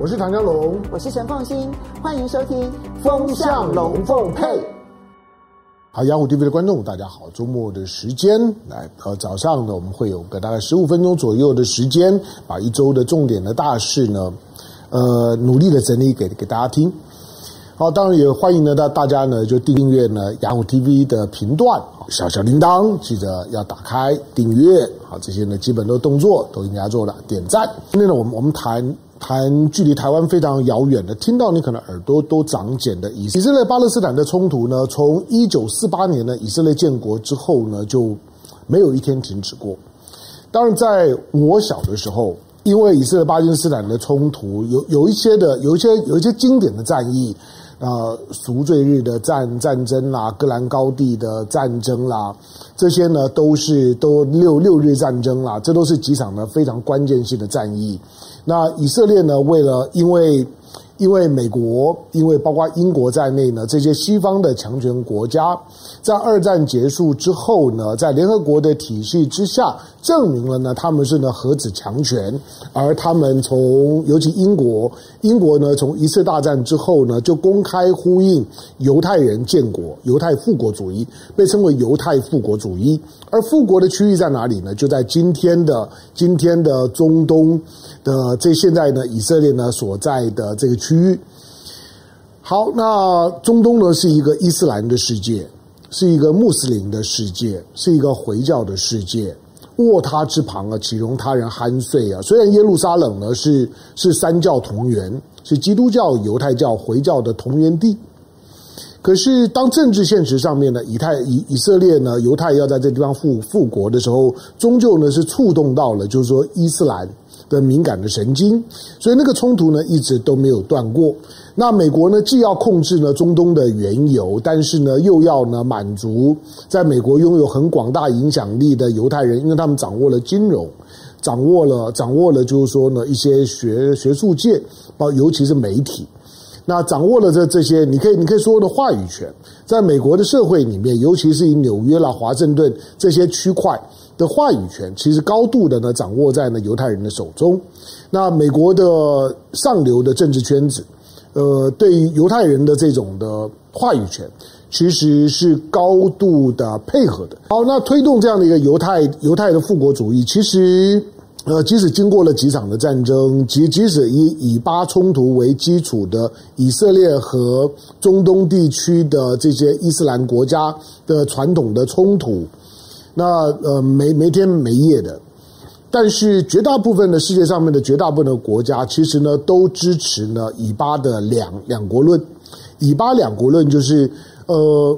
我是唐江龙，我是陈凤新，欢迎收听《风向龙凤配》。好，雅虎 TV 的观众，大家好。周末的时间，来，呃，早上呢，我们会有个大概十五分钟左右的时间，把一周的重点的大事呢，呃，努力的整理给给大家听。好，当然也欢迎呢，大大家呢就订阅呢雅虎 TV 的频段，小小铃铛记得要打开订阅，好，这些呢基本的动作都应该做了，点赞。今天呢，我们我们谈谈距离台湾非常遥远的，听到你可能耳朵都长茧的以以色列巴勒斯坦的冲突呢，从一九四八年呢以色列建国之后呢，就没有一天停止过。当然，在我小的时候，因为以色列巴基斯坦的冲突，有有一些的有一些有一些经典的战役。呃，赎罪日的战战争啦，戈兰高地的战争啦，这些呢都是都六六日战争啦，这都是几场呢非常关键性的战役。那以色列呢，为了因为。因为美国，因为包括英国在内呢，这些西方的强权国家，在二战结束之后呢，在联合国的体系之下，证明了呢他们是呢核子强权，而他们从尤其英国，英国呢从一次大战之后呢，就公开呼应犹太人建国，犹太复国主义被称为犹太复国主义，而复国的区域在哪里呢？就在今天的今天的中东的这现在呢以色列呢所在的这个区。区域好，那中东呢是一个伊斯兰的世界，是一个穆斯林的世界，是一个回教的世界。卧榻之旁啊，岂容他人酣睡啊？虽然耶路撒冷呢是是三教同源，是基督教、犹太教、回教的同源地，可是当政治现实上面呢，以太以以色列呢，犹太要在这地方复复国的时候，终究呢是触动到了，就是说伊斯兰。的敏感的神经，所以那个冲突呢一直都没有断过。那美国呢既要控制呢中东的原油，但是呢又要呢满足在美国拥有很广大影响力的犹太人，因为他们掌握了金融，掌握了掌握了就是说呢一些学学术界，包尤其是媒体，那掌握了这这些，你可以你可以说的话语权，在美国的社会里面，尤其是以纽约啦、华盛顿这些区块。的话语权其实高度的呢掌握在呢犹太人的手中，那美国的上流的政治圈子，呃，对于犹太人的这种的话语权，其实是高度的配合的。好，那推动这样的一个犹太犹太的复国主义，其实呃，即使经过了几场的战争，即即使以以巴冲突为基础的以色列和中东地区的这些伊斯兰国家的传统的冲突。那呃没没天没夜的，但是绝大部分的世界上面的绝大部分的国家，其实呢都支持呢以巴的两两国论。以巴两国论就是呃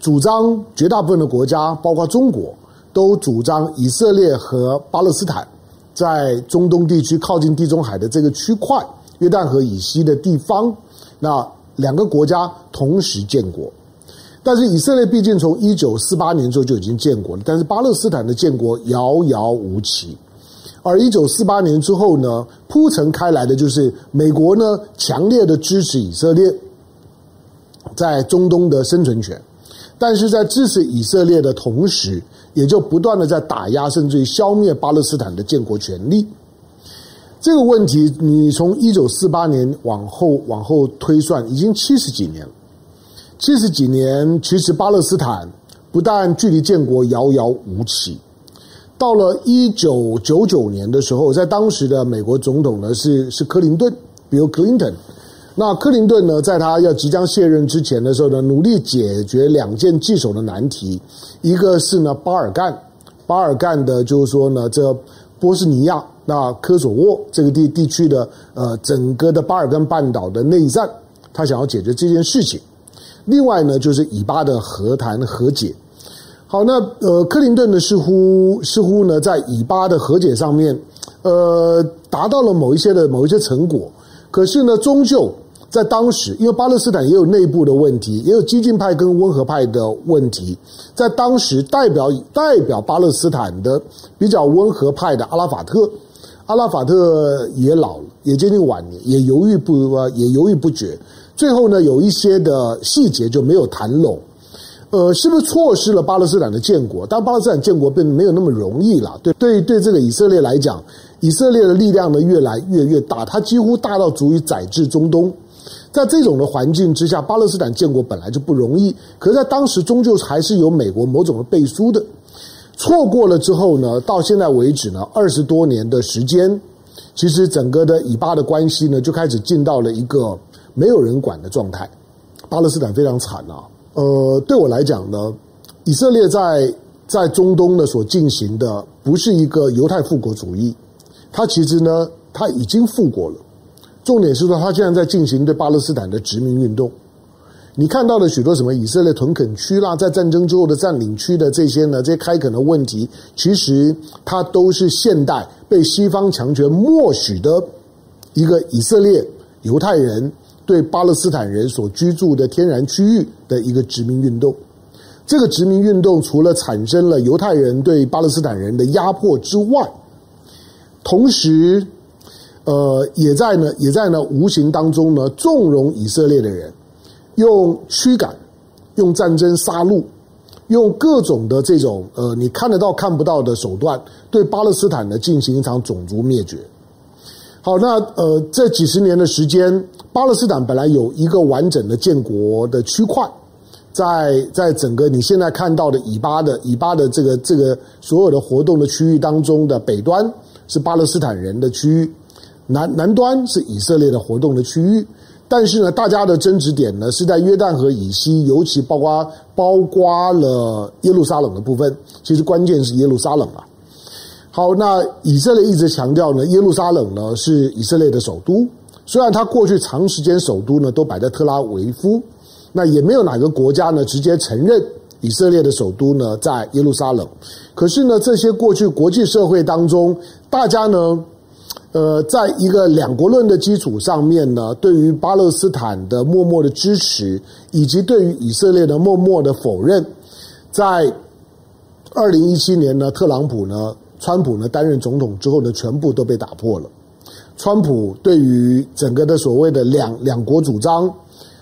主张绝大部分的国家，包括中国，都主张以色列和巴勒斯坦在中东地区靠近地中海的这个区块，约旦河以西的地方，那两个国家同时建国。但是以色列毕竟从一九四八年之后就已经建国了，但是巴勒斯坦的建国遥遥无期。而一九四八年之后呢，铺陈开来的就是美国呢强烈的支持以色列在中东的生存权，但是在支持以色列的同时，也就不断的在打压甚至于消灭巴勒斯坦的建国权利。这个问题，你从一九四八年往后往后推算，已经七十几年了。七十几年，其实巴勒斯坦不但距离建国遥遥无期，到了一九九九年的时候，在当时的美国总统呢是是克林顿，比如克林顿。那克林顿呢，在他要即将卸任之前的时候呢，努力解决两件棘手的难题，一个是呢巴尔干，巴尔干的就是说呢，这波斯尼亚、那科索沃这个地地区的呃整个的巴尔干半岛的内战，他想要解决这件事情。另外呢，就是以巴的和谈和解。好，那呃，克林顿呢，似乎似乎呢，在以巴的和解上面，呃，达到了某一些的某一些成果。可是呢，终究在当时，因为巴勒斯坦也有内部的问题，也有激进派跟温和派的问题。在当时，代表代表巴勒斯坦的比较温和派的阿拉法特，阿拉法特也老了，也接近晚年，也犹豫不也犹豫不决。最后呢，有一些的细节就没有谈拢，呃，是不是错失了巴勒斯坦的建国？但巴勒斯坦建国并没有那么容易啦。对对对，这个以色列来讲，以色列的力量呢越来越越大，它几乎大到足以宰制中东。在这种的环境之下，巴勒斯坦建国本来就不容易，可是，在当时终究还是有美国某种的背书的。错过了之后呢，到现在为止呢，二十多年的时间，其实整个的以巴的关系呢，就开始进到了一个没有人管的状态。巴勒斯坦非常惨啊，呃，对我来讲呢，以色列在在中东呢所进行的不是一个犹太复国主义，它其实呢，它已经复国了。重点是说，他现在在进行对巴勒斯坦的殖民运动。你看到了许多什么以色列屯垦区啦，在战争之后的占领区的这些呢，这些开垦的问题，其实它都是现代被西方强权默许的一个以色列犹太人对巴勒斯坦人所居住的天然区域的一个殖民运动。这个殖民运动除了产生了犹太人对巴勒斯坦人的压迫之外，同时。呃，也在呢，也在呢，无形当中呢，纵容以色列的人，用驱赶、用战争杀戮、用各种的这种呃，你看得到看不到的手段，对巴勒斯坦呢进行一场种族灭绝。好，那呃，这几十年的时间，巴勒斯坦本来有一个完整的建国的区块，在在整个你现在看到的以巴的以巴的这个这个所有的活动的区域当中的北端是巴勒斯坦人的区域。南南端是以色列的活动的区域，但是呢，大家的争执点呢是在约旦河以西，尤其包括包括了耶路撒冷的部分。其实关键是耶路撒冷啊。好，那以色列一直强调呢，耶路撒冷呢是以色列的首都。虽然他过去长时间首都呢都摆在特拉维夫，那也没有哪个国家呢直接承认以色列的首都呢在耶路撒冷。可是呢，这些过去国际社会当中，大家呢。呃，在一个两国论的基础上面呢，对于巴勒斯坦的默默的支持，以及对于以色列的默默的否认，在二零一七年呢，特朗普呢，川普呢担任总统之后呢，全部都被打破了。川普对于整个的所谓的两两国主张，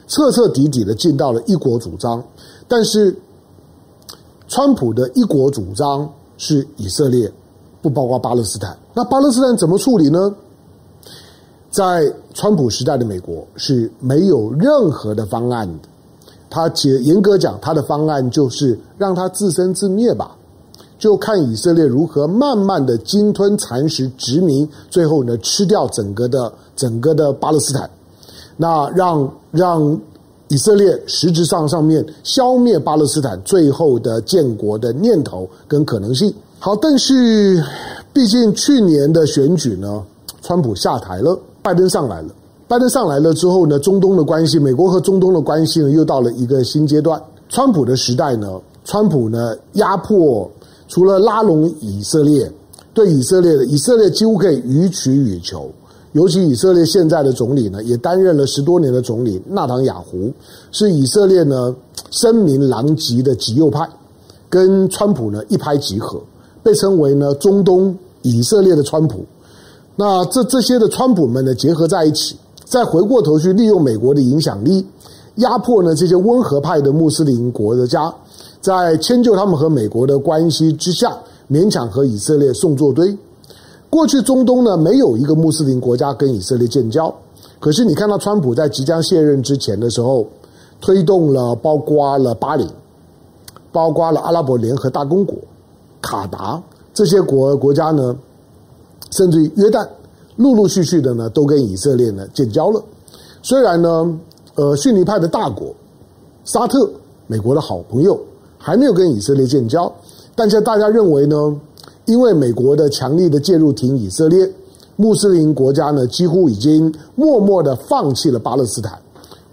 彻彻底底的进到了一国主张。但是，川普的一国主张是以色列。不包括巴勒斯坦，那巴勒斯坦怎么处理呢？在川普时代的美国是没有任何的方案的。他解严格讲，他的方案就是让他自生自灭吧，就看以色列如何慢慢的鲸吞蚕食殖民，最后呢吃掉整个的整个的巴勒斯坦，那让让以色列实质上上面消灭巴勒斯坦最后的建国的念头跟可能性。好，但是毕竟去年的选举呢，川普下台了，拜登上来了。拜登上来了之后呢，中东的关系，美国和中东的关系呢，又到了一个新阶段。川普的时代呢，川普呢压迫，除了拉拢以色列，对以色列的以色列几乎可以予取予求。尤其以色列现在的总理呢，也担任了十多年的总理，纳坦雅胡是以色列呢声名狼藉的极右派，跟川普呢一拍即合。被称为呢中东以色列的川普，那这这些的川普们呢结合在一起，再回过头去利用美国的影响力，压迫呢这些温和派的穆斯林国家，在迁就他们和美国的关系之下，勉强和以色列送作堆。过去中东呢没有一个穆斯林国家跟以色列建交，可是你看到川普在即将卸任之前的时候，推动了包括了巴林，包括了阿拉伯联合大公国。卡达这些国国家呢，甚至于约旦，陆陆续续的呢，都跟以色列呢建交了。虽然呢，呃，逊尼派的大国沙特，美国的好朋友，还没有跟以色列建交，但是大家认为呢，因为美国的强力的介入挺以色列，穆斯林国家呢几乎已经默默的放弃了巴勒斯坦。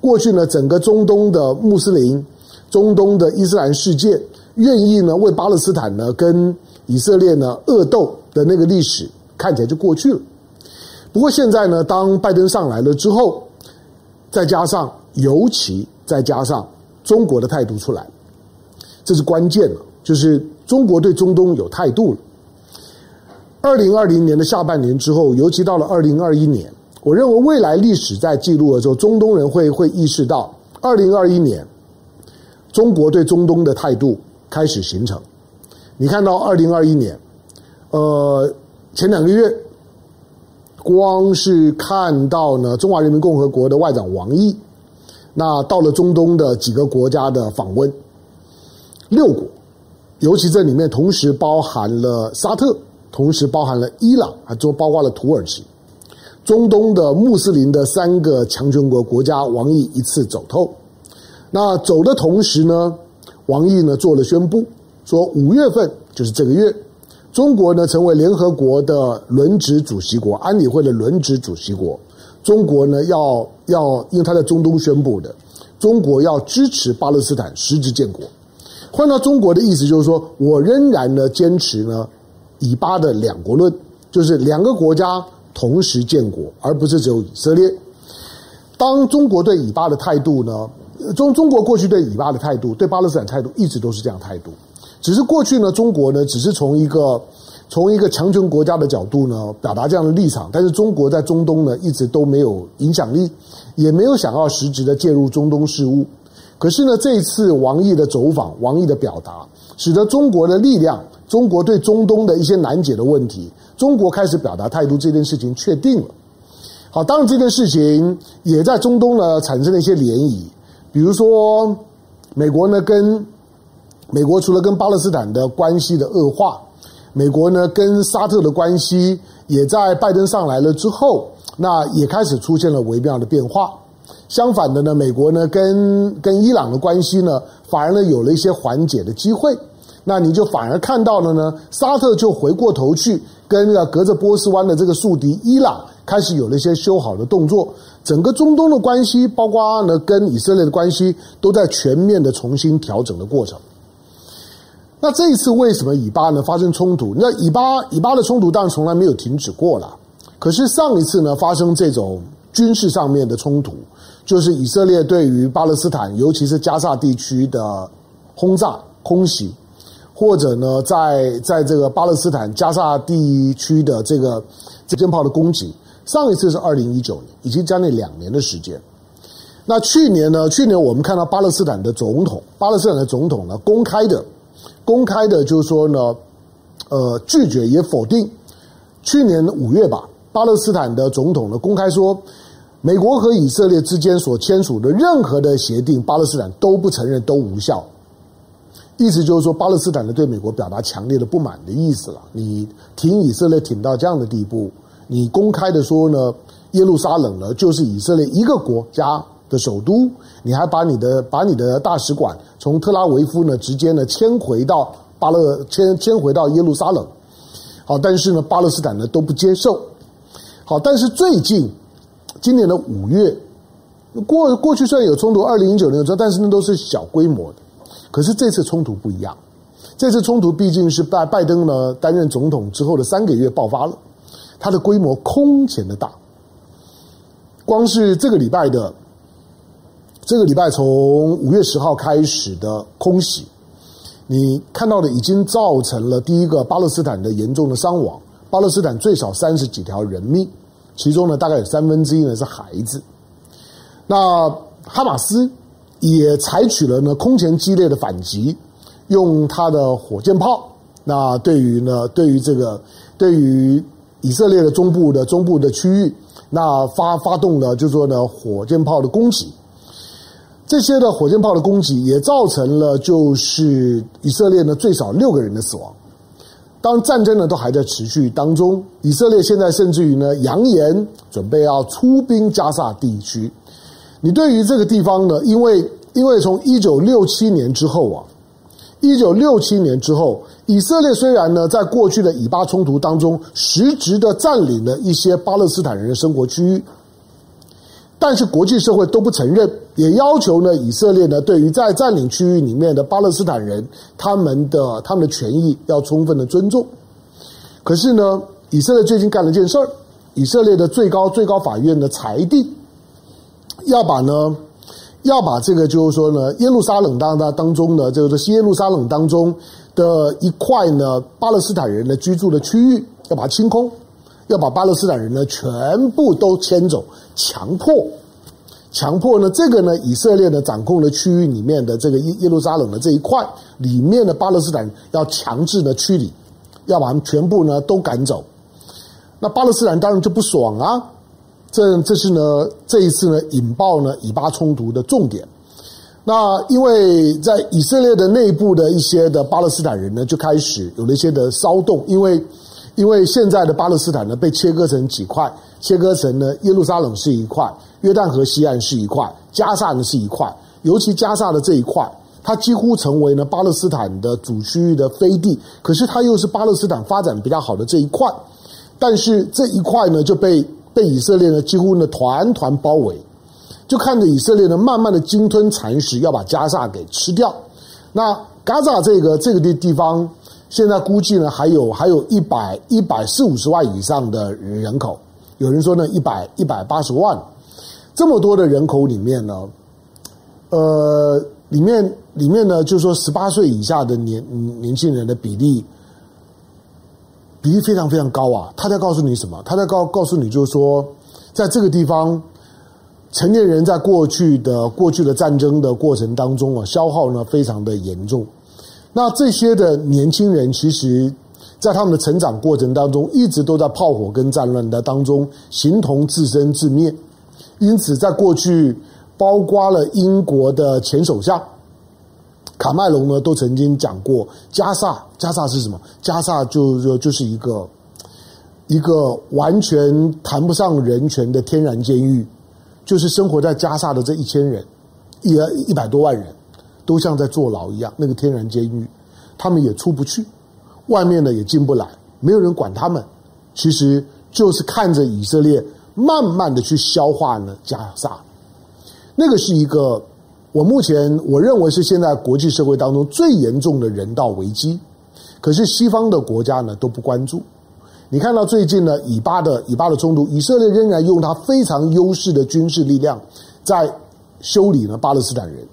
过去呢，整个中东的穆斯林，中东的伊斯兰世界。愿意呢为巴勒斯坦呢跟以色列呢恶斗的那个历史看起来就过去了。不过现在呢，当拜登上来了之后，再加上尤其再加上中国的态度出来，这是关键了，就是中国对中东有态度了。二零二零年的下半年之后，尤其到了二零二一年，我认为未来历史在记录的时候，中东人会会意识到，二零二一年中国对中东的态度。开始形成，你看到二零二一年，呃，前两个月光是看到呢，中华人民共和国的外长王毅，那到了中东的几个国家的访问，六国，尤其这里面同时包含了沙特，同时包含了伊朗，还都包括了土耳其，中东的穆斯林的三个强权国国家，王毅一次走透。那走的同时呢，王毅呢做了宣布，说五月份就是这个月。中国呢，成为联合国的轮值主席国，安理会的轮值主席国。中国呢，要要，因为他在中东宣布的，中国要支持巴勒斯坦实质建国。换到中国的意思就是说，我仍然呢坚持呢以巴的两国论，就是两个国家同时建国，而不是只有以色列。当中国对以巴的态度呢，中中国过去对以巴的态度，对巴勒斯坦态度一直都是这样态度。只是过去呢，中国呢，只是从一个从一个强权国家的角度呢，表达这样的立场。但是中国在中东呢，一直都没有影响力，也没有想要实质的介入中东事务。可是呢，这一次王毅的走访，王毅的表达，使得中国的力量，中国对中东的一些难解的问题，中国开始表达态度，这件事情确定了。好，当然这件事情也在中东呢产生了一些涟漪，比如说美国呢跟。美国除了跟巴勒斯坦的关系的恶化，美国呢跟沙特的关系也在拜登上来了之后，那也开始出现了微妙的变化。相反的呢，美国呢跟跟伊朗的关系呢，反而呢有了一些缓解的机会。那你就反而看到了呢，沙特就回过头去跟那个隔着波斯湾的这个宿敌伊朗开始有了一些修好的动作。整个中东的关系，包括呢跟以色列的关系，都在全面的重新调整的过程。那这一次为什么以巴呢发生冲突？那以巴以巴的冲突当然从来没有停止过了。可是上一次呢发生这种军事上面的冲突，就是以色列对于巴勒斯坦，尤其是加萨地区的轰炸空袭，或者呢在在这个巴勒斯坦加萨地区的这个这舰炮的攻击。上一次是二零一九年，已经将近两年的时间。那去年呢？去年我们看到巴勒斯坦的总统，巴勒斯坦的总统呢公开的。公开的，就是说呢，呃，拒绝也否定。去年五月吧，巴勒斯坦的总统呢公开说，美国和以色列之间所签署的任何的协定，巴勒斯坦都不承认，都无效。意思就是说，巴勒斯坦呢对美国表达强烈的不满的意思了。你挺以色列挺到这样的地步，你公开的说呢，耶路撒冷呢就是以色列一个国家的首都，你还把你的把你的大使馆从特拉维夫呢直接呢迁回到巴勒迁迁回到耶路撒冷，好，但是呢巴勒斯坦呢都不接受，好，但是最近今年的五月过过去虽然有冲突，二零一九年的时候，但是那都是小规模的，可是这次冲突不一样，这次冲突毕竟是拜拜登呢担任总统之后的三个月爆发了，它的规模空前的大，光是这个礼拜的。这个礼拜从五月十号开始的空袭，你看到的已经造成了第一个巴勒斯坦的严重的伤亡，巴勒斯坦最少三十几条人命，其中呢大概有三分之一呢是孩子。那哈马斯也采取了呢空前激烈的反击，用他的火箭炮，那对于呢对于这个对于以色列的中部的中部的区域，那发发动了就说呢火箭炮的攻击。这些的火箭炮的攻击也造成了，就是以色列呢最少六个人的死亡。当战争呢都还在持续当中，以色列现在甚至于呢扬言准备要出兵加萨地区。你对于这个地方呢，因为因为从一九六七年之后啊，一九六七年之后，以色列虽然呢在过去的以巴冲突当中实质的占领了一些巴勒斯坦人的生活区域。但是国际社会都不承认，也要求呢以色列呢对于在占领区域里面的巴勒斯坦人他们的他们的权益要充分的尊重。可是呢，以色列最近干了件事儿，以色列的最高最高法院的裁定，要把呢要把这个就是说呢耶路撒冷当当当中呢就是西耶路撒冷当中的一块呢巴勒斯坦人的居住的区域要把它清空。要把巴勒斯坦人呢全部都迁走，强迫，强迫呢这个呢以色列呢掌控的区域里面的这个耶耶路撒冷的这一块里面的巴勒斯坦要强制的驱离，要把他们全部呢都赶走。那巴勒斯坦当然就不爽啊。这这是呢，这一次呢引爆呢以巴冲突的重点。那因为在以色列的内部的一些的巴勒斯坦人呢，就开始有了一些的骚动，因为因为现在的巴勒斯坦呢被切割成几块，切割成呢耶路撒冷是一块，约旦河西岸是一块，加萨呢是一块，尤其加萨的这一块，它几乎成为呢巴勒斯坦的主区域的飞地，可是它又是巴勒斯坦发展比较好的这一块，但是这一块呢就被。被以色列呢几乎呢团团包围，就看着以色列呢慢慢的鲸吞蚕食，要把加萨给吃掉。那加萨这个这个地地方，现在估计呢还有还有一百一百四五十万以上的人口，有人说呢一百一百八十万，这么多的人口里面呢，呃，里面里面呢就是说十八岁以下的年年轻人的比例。比例非常非常高啊！他在告诉你什么？他在告告诉你，就是说，在这个地方，成年人在过去的过去的战争的过程当中啊，消耗呢非常的严重。那这些的年轻人，其实，在他们的成长过程当中，一直都在炮火跟战乱的当中，形同自生自灭。因此，在过去，包括了英国的前首相。卡麦隆呢，都曾经讲过，加萨，加萨是什么？加萨就就就是一个一个完全谈不上人权的天然监狱，就是生活在加萨的这一千人，一一百多万人，都像在坐牢一样，那个天然监狱，他们也出不去，外面呢也进不来，没有人管他们，其实就是看着以色列慢慢的去消化呢加萨，那个是一个。我目前我认为是现在国际社会当中最严重的人道危机，可是西方的国家呢都不关注。你看到最近呢以巴的以巴的冲突，以色列仍然用它非常优势的军事力量在修理呢巴勒斯坦人，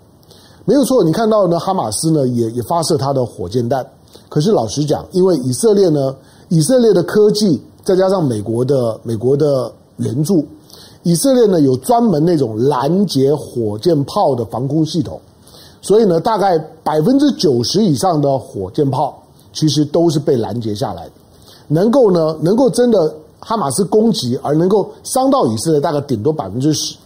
没有错。你看到呢哈马斯呢也也发射它的火箭弹，可是老实讲，因为以色列呢以色列的科技再加上美国的美国的援助。以色列呢有专门那种拦截火箭炮的防空系统，所以呢，大概百分之九十以上的火箭炮其实都是被拦截下来的，能够呢，能够真的哈马斯攻击而能够伤到以色列，大概顶多百分之十。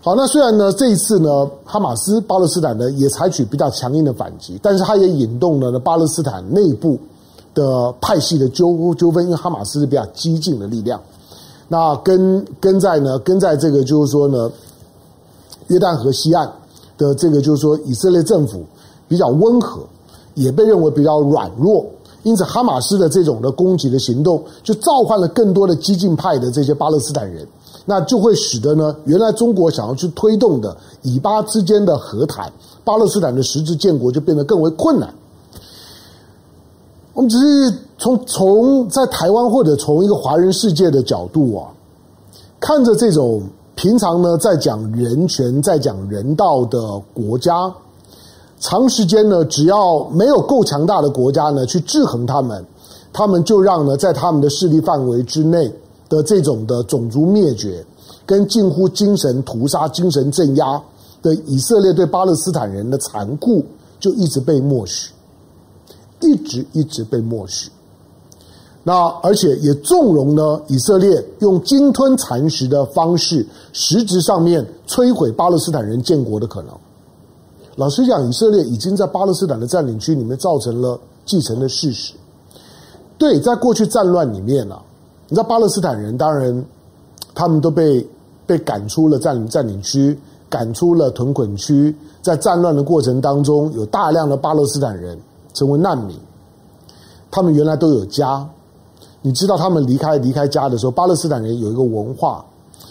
好，那虽然呢这一次呢，哈马斯巴勒斯坦呢也采取比较强硬的反击，但是它也引动了呢巴勒斯坦内部的派系的纠纠纷，因为哈马斯是比较激进的力量。那跟跟在呢，跟在这个就是说呢，约旦河西岸的这个就是说以色列政府比较温和，也被认为比较软弱，因此哈马斯的这种的攻击的行动，就召唤了更多的激进派的这些巴勒斯坦人，那就会使得呢，原来中国想要去推动的以巴之间的和谈，巴勒斯坦的实质建国就变得更为困难。我们只是从从在台湾或者从一个华人世界的角度啊，看着这种平常呢在讲人权、在讲人道的国家，长时间呢只要没有够强大的国家呢去制衡他们，他们就让呢在他们的势力范围之内的这种的种族灭绝跟近乎精神屠杀、精神镇压的以色列对巴勒斯坦人的残酷，就一直被默许。一直一直被默许，那而且也纵容呢，以色列用鲸吞蚕食的方式，实质上面摧毁巴勒斯坦人建国的可能。老实讲，以色列已经在巴勒斯坦的占领区里面造成了继承的事实。对，在过去战乱里面呢，你知道巴勒斯坦人当然他们都被被赶出了占领占领区，赶出了屯垦区，在战乱的过程当中，有大量的巴勒斯坦人。成为难民，他们原来都有家。你知道，他们离开离开家的时候，巴勒斯坦人有一个文化，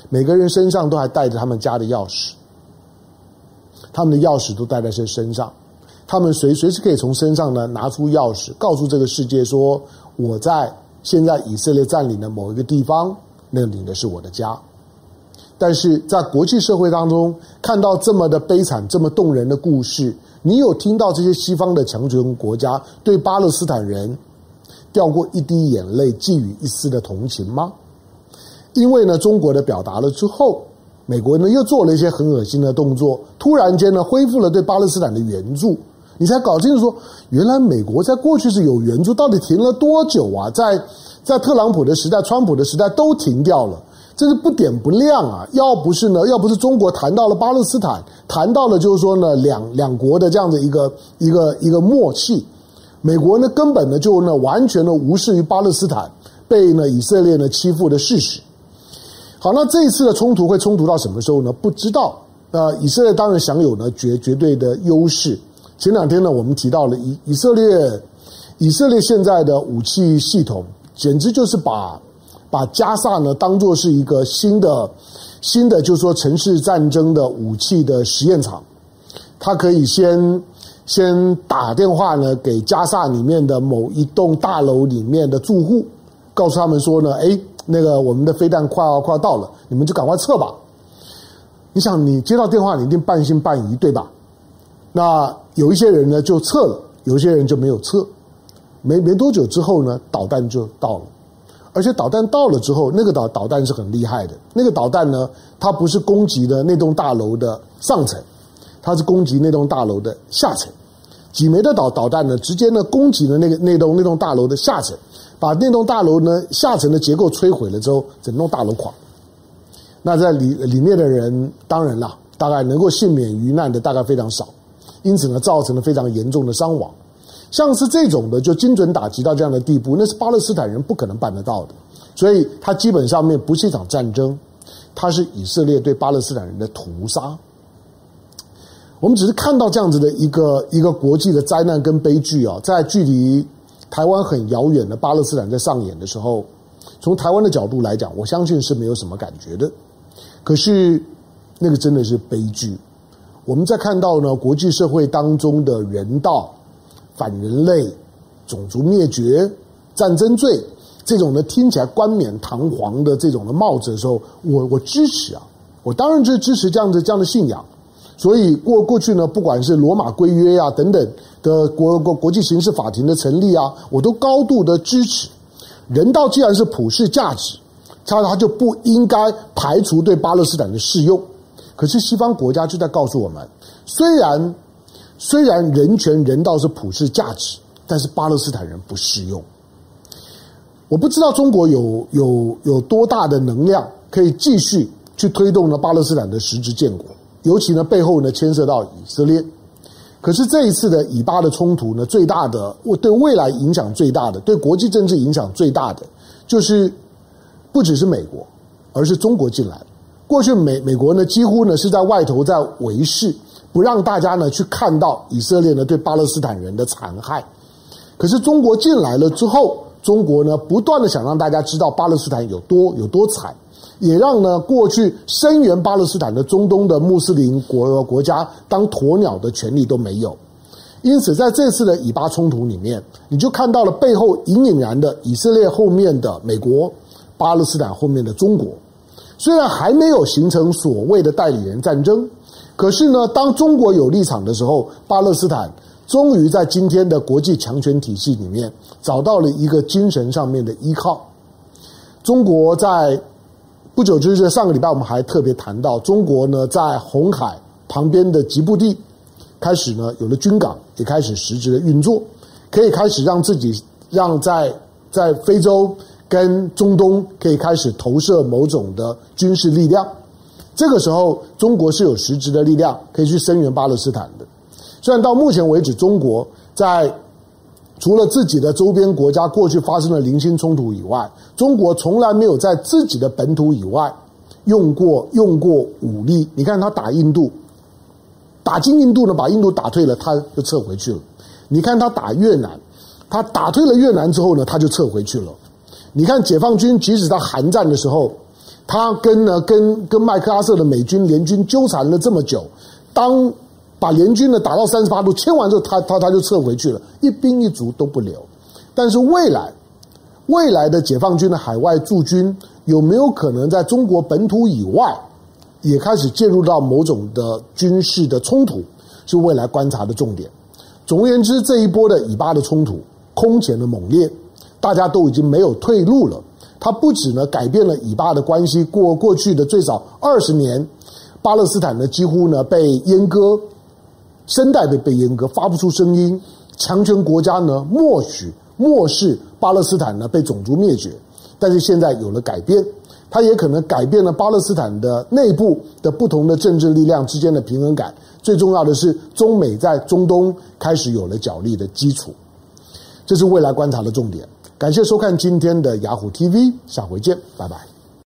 每个人身上都还带着他们家的钥匙，他们的钥匙都带在身身上，他们随随时可以从身上呢拿出钥匙，告诉这个世界说：“我在现在以色列占领的某一个地方，那里的是我的家。”但是在国际社会当中，看到这么的悲惨、这么动人的故事。你有听到这些西方的强权国家对巴勒斯坦人掉过一滴眼泪，寄予一丝的同情吗？因为呢，中国的表达了之后，美国呢又做了一些很恶心的动作，突然间呢恢复了对巴勒斯坦的援助。你才搞清楚说，原来美国在过去是有援助，到底停了多久啊？在在特朗普的时代、川普的时代都停掉了，这是不点不亮啊！要不是呢，要不是中国谈到了巴勒斯坦，谈到了就是说呢，两两国的这样的一个一个一个默契，美国呢根本呢就呢完全的无视于巴勒斯坦被呢以色列呢欺负的事实。好，那这一次的冲突会冲突到什么时候呢？不知道。那以色列当然享有呢绝绝对的优势。前两天呢，我们提到了以以色列。以色列现在的武器系统，简直就是把把加萨呢当做是一个新的新的，就是说城市战争的武器的实验场。他可以先先打电话呢给加萨里面的某一栋大楼里面的住户，告诉他们说呢，哎，那个我们的飞弹快要快要到了，你们就赶快撤吧。你想，你接到电话，你一定半信半疑，对吧？那有一些人呢就撤了，有一些人就没有撤。没没多久之后呢，导弹就到了，而且导弹到了之后，那个导导弹是很厉害的。那个导弹呢，它不是攻击的那栋大楼的上层，它是攻击那栋大楼的下层。几枚的导导弹呢，直接呢攻击了那个那栋那栋大楼的下层，把那栋大楼呢下层的结构摧毁了之后，整栋大楼垮。那在里里面的人，当然了，大概能够幸免于难的大概非常少，因此呢，造成了非常严重的伤亡。像是这种的，就精准打击到这样的地步，那是巴勒斯坦人不可能办得到的。所以，它基本上面不是一场战争，它是以色列对巴勒斯坦人的屠杀。我们只是看到这样子的一个一个国际的灾难跟悲剧啊，在距离台湾很遥远的巴勒斯坦在上演的时候，从台湾的角度来讲，我相信是没有什么感觉的。可是，那个真的是悲剧。我们在看到呢，国际社会当中的人道。反人类、种族灭绝、战争罪这种呢，听起来冠冕堂皇的这种的帽子的时候，我我支持啊，我当然就支持这样的这样的信仰。所以过过去呢，不管是罗马规约、啊、等等的国国国际刑事法庭的成立啊，我都高度的支持。人道既然是普世价值，它它就不应该排除对巴勒斯坦的适用。可是西方国家就在告诉我们，虽然。虽然人权人道是普世价值，但是巴勒斯坦人不适用。我不知道中国有有有多大的能量可以继续去推动呢巴勒斯坦的实质建国，尤其呢背后呢牵涉到以色列。可是这一次的以巴的冲突呢，最大的对未来影响最大的，对国际政治影响最大的，就是不只是美国，而是中国进来。过去美美国呢几乎呢是在外头在维系。不让大家呢去看到以色列呢对巴勒斯坦人的残害，可是中国进来了之后，中国呢不断的想让大家知道巴勒斯坦有多有多惨，也让呢过去声援巴勒斯坦的中东的穆斯林国国家当鸵鸟的权利都没有。因此在这次的以巴冲突里面，你就看到了背后隐隐然的以色列后面的美国，巴勒斯坦后面的中国，虽然还没有形成所谓的代理人战争。可是呢，当中国有立场的时候，巴勒斯坦终于在今天的国际强权体系里面找到了一个精神上面的依靠。中国在不久之前，上个礼拜我们还特别谈到，中国呢在红海旁边的吉布地开始呢有了军港，也开始实质的运作，可以开始让自己让在在非洲跟中东可以开始投射某种的军事力量。这个时候，中国是有实质的力量可以去声援巴勒斯坦的。虽然到目前为止，中国在除了自己的周边国家过去发生了零星冲突以外，中国从来没有在自己的本土以外用过用过武力。你看他打印度，打进印度呢，把印度打退了，他就撤回去了。你看他打越南，他打退了越南之后呢，他就撤回去了。你看解放军，即使在韩战的时候。他跟呢，跟跟麦克阿瑟的美军联军纠缠了这么久，当把联军呢打到三十八度，签完之后，他他他就撤回去了，一兵一卒都不留。但是未来未来的解放军的海外驻军有没有可能在中国本土以外也开始介入到某种的军事的冲突，是未来观察的重点。总而言之，这一波的以巴的冲突空前的猛烈，大家都已经没有退路了。它不止呢改变了以巴的关系，过过去的最少二十年，巴勒斯坦呢几乎呢被阉割，声带被被阉割，发不出声音，强权国家呢默许漠视巴勒斯坦呢被种族灭绝，但是现在有了改变，它也可能改变了巴勒斯坦的内部的不同的政治力量之间的平衡感。最重要的是，中美在中东开始有了角力的基础。这是未来观察的重点。感谢收看今天的雅虎 TV，下回见，拜拜。